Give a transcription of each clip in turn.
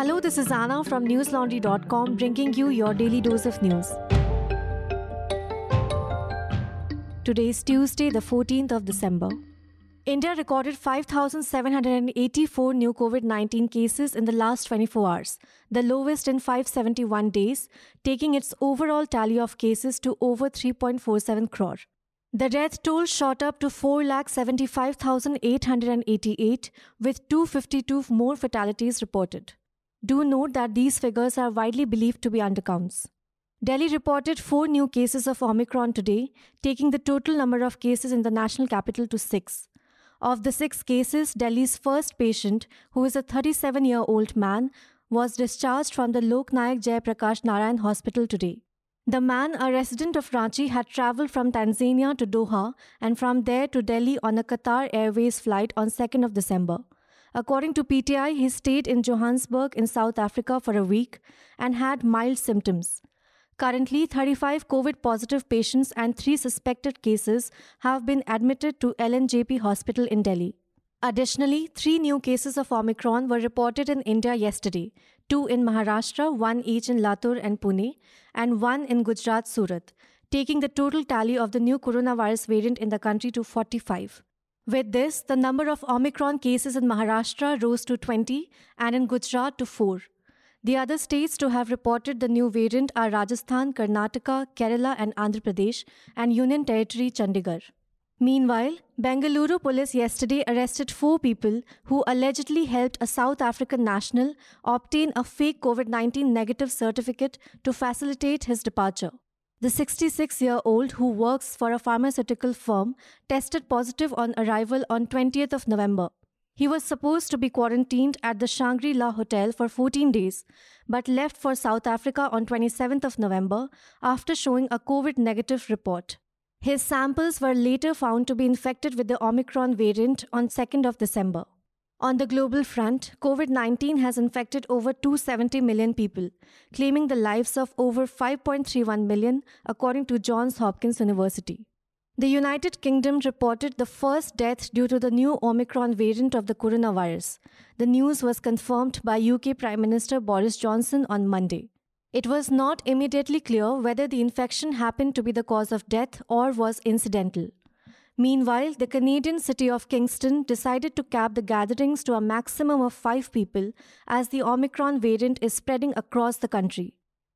Hello, this is Anna from newslaundry.com bringing you your daily dose of news. Today is Tuesday, the 14th of December. India recorded 5,784 new COVID 19 cases in the last 24 hours, the lowest in 571 days, taking its overall tally of cases to over 3.47 crore. The death toll shot up to 4,75,888, with 252 more fatalities reported. Do note that these figures are widely believed to be undercounts. Delhi reported four new cases of Omicron today, taking the total number of cases in the national capital to six. Of the six cases, Delhi's first patient, who is a 37 year old man, was discharged from the Lok Nayak Jayaprakash Narayan Hospital today. The man, a resident of Ranchi, had traveled from Tanzania to Doha and from there to Delhi on a Qatar Airways flight on 2nd of December. According to PTI, he stayed in Johannesburg in South Africa for a week and had mild symptoms. Currently, 35 COVID positive patients and 3 suspected cases have been admitted to LNJP Hospital in Delhi. Additionally, 3 new cases of Omicron were reported in India yesterday 2 in Maharashtra, 1 each in Latur and Pune, and 1 in Gujarat, Surat, taking the total tally of the new coronavirus variant in the country to 45. With this, the number of Omicron cases in Maharashtra rose to 20 and in Gujarat to 4. The other states to have reported the new variant are Rajasthan, Karnataka, Kerala, and Andhra Pradesh, and Union Territory Chandigarh. Meanwhile, Bengaluru police yesterday arrested four people who allegedly helped a South African national obtain a fake COVID 19 negative certificate to facilitate his departure. The 66 year old who works for a pharmaceutical firm tested positive on arrival on 20th of November. He was supposed to be quarantined at the Shangri La Hotel for 14 days, but left for South Africa on 27th of November after showing a COVID negative report. His samples were later found to be infected with the Omicron variant on 2nd of December. On the global front, COVID 19 has infected over 270 million people, claiming the lives of over 5.31 million, according to Johns Hopkins University. The United Kingdom reported the first death due to the new Omicron variant of the coronavirus. The news was confirmed by UK Prime Minister Boris Johnson on Monday. It was not immediately clear whether the infection happened to be the cause of death or was incidental. Meanwhile, the Canadian city of Kingston decided to cap the gatherings to a maximum of five people as the Omicron variant is spreading across the country.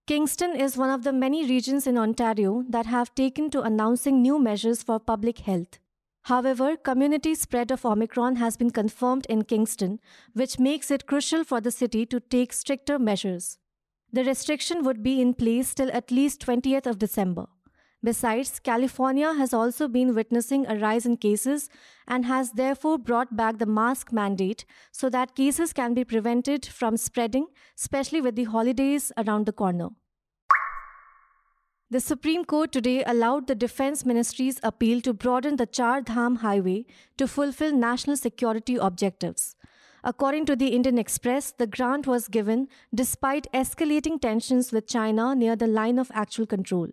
Kingston is one of the many regions in Ontario that have taken to announcing new measures for public health. However, community spread of Omicron has been confirmed in Kingston, which makes it crucial for the city to take stricter measures. The restriction would be in place till at least 20th of December. Besides, California has also been witnessing a rise in cases and has therefore brought back the mask mandate so that cases can be prevented from spreading, especially with the holidays around the corner. The Supreme Court today allowed the Defense Ministry's appeal to broaden the Char Dham Highway to fulfill national security objectives. According to the Indian Express, the grant was given despite escalating tensions with China near the line of actual control.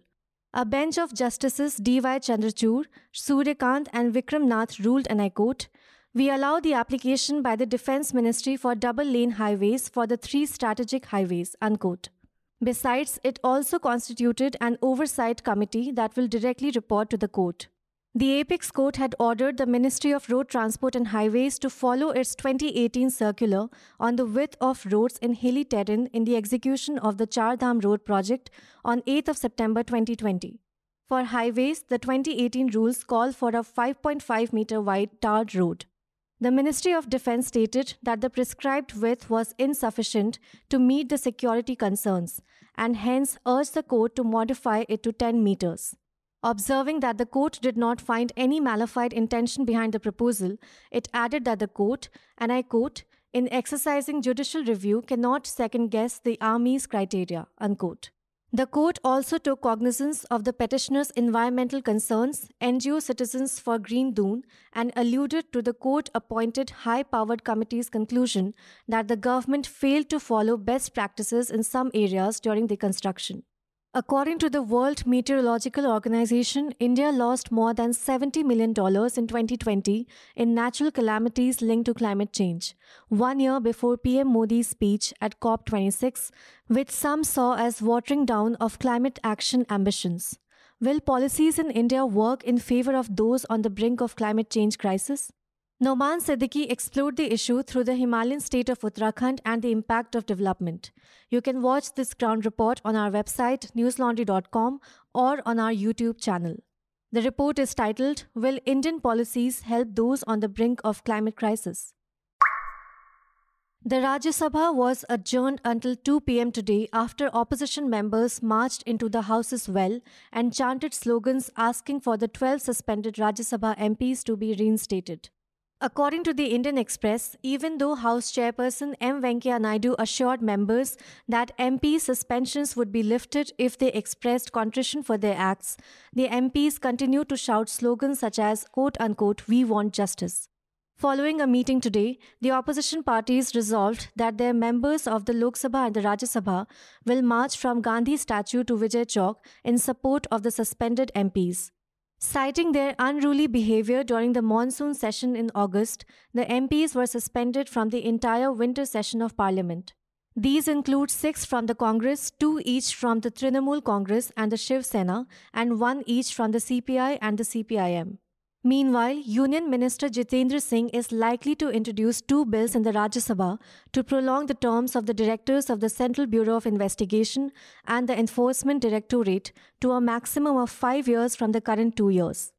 A bench of Justices D.Y. Chandrachud, Suryakant, and Vikram Nath ruled, and I quote, We allow the application by the Defense Ministry for double lane highways for the three strategic highways. Unquote. Besides, it also constituted an oversight committee that will directly report to the court. The Apex Court had ordered the Ministry of Road Transport and Highways to follow its 2018 circular on the width of roads in hilly terrain in the execution of the Char Dham Road project on 8th of September 2020. For highways, the 2018 rules call for a 5.5 meter wide tarred road. The Ministry of Defense stated that the prescribed width was insufficient to meet the security concerns and hence urged the court to modify it to 10 meters. Observing that the court did not find any malafide intention behind the proposal, it added that the court, and I quote, in exercising judicial review cannot second guess the Army's criteria. Unquote. The court also took cognizance of the petitioner's environmental concerns, NGO Citizens for Green Doon, and alluded to the court appointed high powered committee's conclusion that the government failed to follow best practices in some areas during the construction. According to the World Meteorological Organization, India lost more than $70 million in 2020 in natural calamities linked to climate change, one year before PM Modi's speech at COP26, which some saw as watering down of climate action ambitions. Will policies in India work in favor of those on the brink of climate change crisis? Noman Siddiqui explored the issue through the Himalayan state of Uttarakhand and the impact of development. You can watch this ground report on our website newslaundry.com or on our YouTube channel. The report is titled Will Indian Policies Help Those on the Brink of Climate Crisis? The Rajya Sabha was adjourned until 2 pm today after opposition members marched into the House's well and chanted slogans asking for the 12 suspended Rajya Sabha MPs to be reinstated. According to the Indian Express, even though House Chairperson M. Venkaiah Naidu assured members that MP suspensions would be lifted if they expressed contrition for their acts, the MPs continued to shout slogans such as, quote unquote, we want justice. Following a meeting today, the opposition parties resolved that their members of the Lok Sabha and the Rajya Sabha will march from Gandhi statue to Vijay Chowk in support of the suspended MPs. Citing their unruly behavior during the monsoon session in August, the MPs were suspended from the entire winter session of Parliament. These include six from the Congress, two each from the Trinamool Congress and the Shiv Sena, and one each from the CPI and the CPIM. Meanwhile, Union Minister Jitendra Singh is likely to introduce two bills in the Rajya Sabha to prolong the terms of the directors of the Central Bureau of Investigation and the Enforcement Directorate to a maximum of five years from the current two years.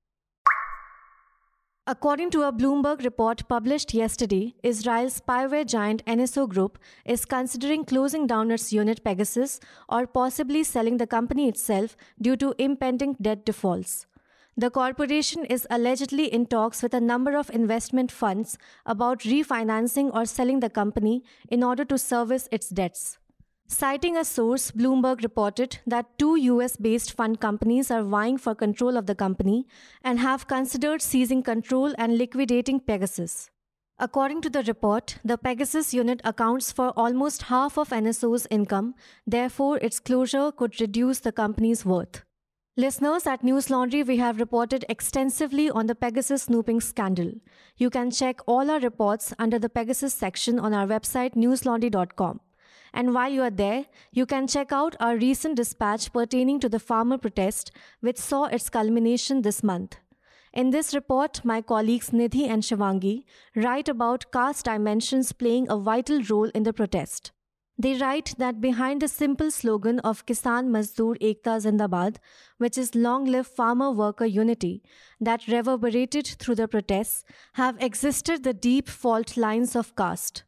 According to a Bloomberg report published yesterday, Israel's spyware giant NSO Group is considering closing down its unit Pegasus or possibly selling the company itself due to impending debt defaults. The corporation is allegedly in talks with a number of investment funds about refinancing or selling the company in order to service its debts. Citing a source, Bloomberg reported that two US based fund companies are vying for control of the company and have considered seizing control and liquidating Pegasus. According to the report, the Pegasus unit accounts for almost half of NSO's income, therefore, its closure could reduce the company's worth. Listeners, at News Laundry, we have reported extensively on the Pegasus snooping scandal. You can check all our reports under the Pegasus section on our website newslaundry.com. And while you are there, you can check out our recent dispatch pertaining to the farmer protest, which saw its culmination this month. In this report, my colleagues Nidhi and Shivangi write about caste dimensions playing a vital role in the protest. They write that behind the simple slogan of Kisan Mazdoor Ekta Zindabad, which is long live farmer worker unity, that reverberated through the protests, have existed the deep fault lines of caste.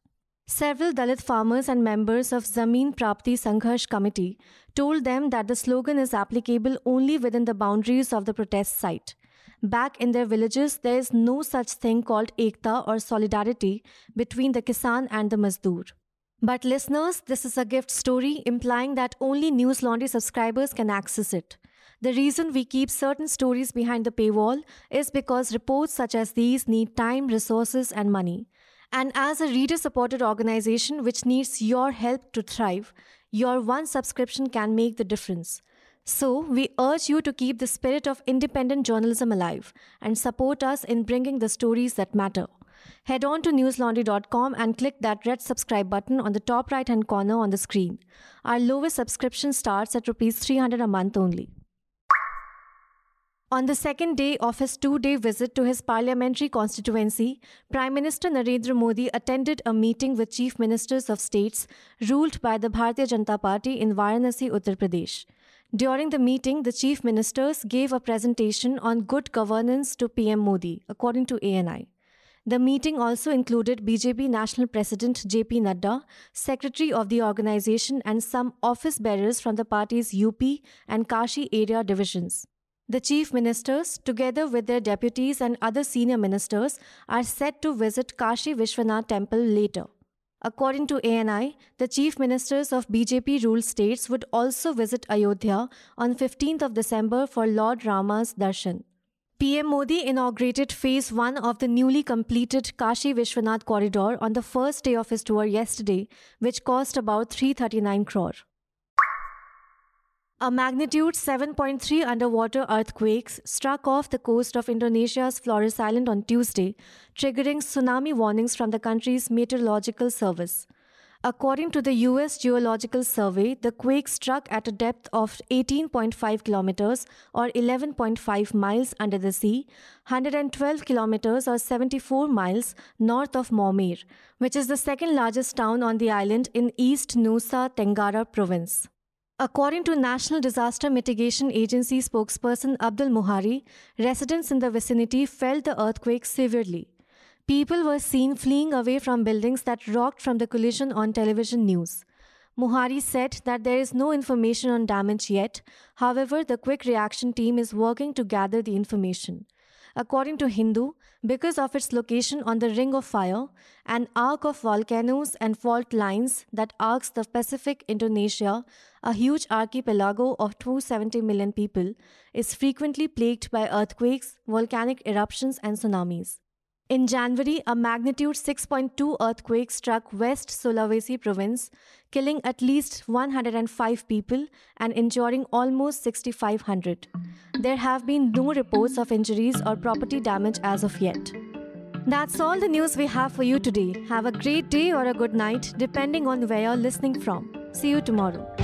Several Dalit farmers and members of Zameen Prapti Sangharsh Committee told them that the slogan is applicable only within the boundaries of the protest site. Back in their villages, there is no such thing called ekta or solidarity between the Kisan and the Mazdoor. But listeners, this is a gift story implying that only News Laundry subscribers can access it. The reason we keep certain stories behind the paywall is because reports such as these need time, resources, and money. And as a reader supported organization which needs your help to thrive, your one subscription can make the difference. So, we urge you to keep the spirit of independent journalism alive and support us in bringing the stories that matter. Head on to newslaundry.com and click that red subscribe button on the top right hand corner on the screen. Our lowest subscription starts at rupees 300 a month only. On the second day of his two day visit to his parliamentary constituency, Prime Minister Narendra Modi attended a meeting with chief ministers of states ruled by the Bharatiya Janata Party in Varanasi, Uttar Pradesh. During the meeting, the chief ministers gave a presentation on good governance to PM Modi, according to ANI. The meeting also included BJP National President JP Nadda, Secretary of the organization, and some office bearers from the party's UP and Kashi area divisions. The chief ministers, together with their deputies and other senior ministers, are set to visit Kashi Vishwanath temple later. According to ANI, the chief ministers of BJP ruled states would also visit Ayodhya on 15th of December for Lord Rama's darshan. PM Modi inaugurated phase 1 of the newly completed Kashi Vishwanath corridor on the first day of his tour yesterday, which cost about 339 crore. A magnitude 7.3 underwater earthquake struck off the coast of Indonesia's Flores Island on Tuesday, triggering tsunami warnings from the country's meteorological service. According to the US Geological Survey, the quake struck at a depth of 18.5 kilometers or 11.5 miles under the sea, 112 kilometers or 74 miles north of Maumere, which is the second largest town on the island in East Nusa Tenggara province. According to National Disaster Mitigation Agency spokesperson Abdul Muhari, residents in the vicinity felt the earthquake severely. People were seen fleeing away from buildings that rocked from the collision on television news. Muhari said that there is no information on damage yet. However, the quick reaction team is working to gather the information. According to Hindu, because of its location on the Ring of Fire, an arc of volcanoes and fault lines that arcs the Pacific Indonesia, a huge archipelago of 270 million people, is frequently plagued by earthquakes, volcanic eruptions, and tsunamis. In January, a magnitude 6.2 earthquake struck West Sulawesi province, killing at least 105 people and injuring almost 6,500. There have been no reports of injuries or property damage as of yet. That's all the news we have for you today. Have a great day or a good night, depending on where you're listening from. See you tomorrow.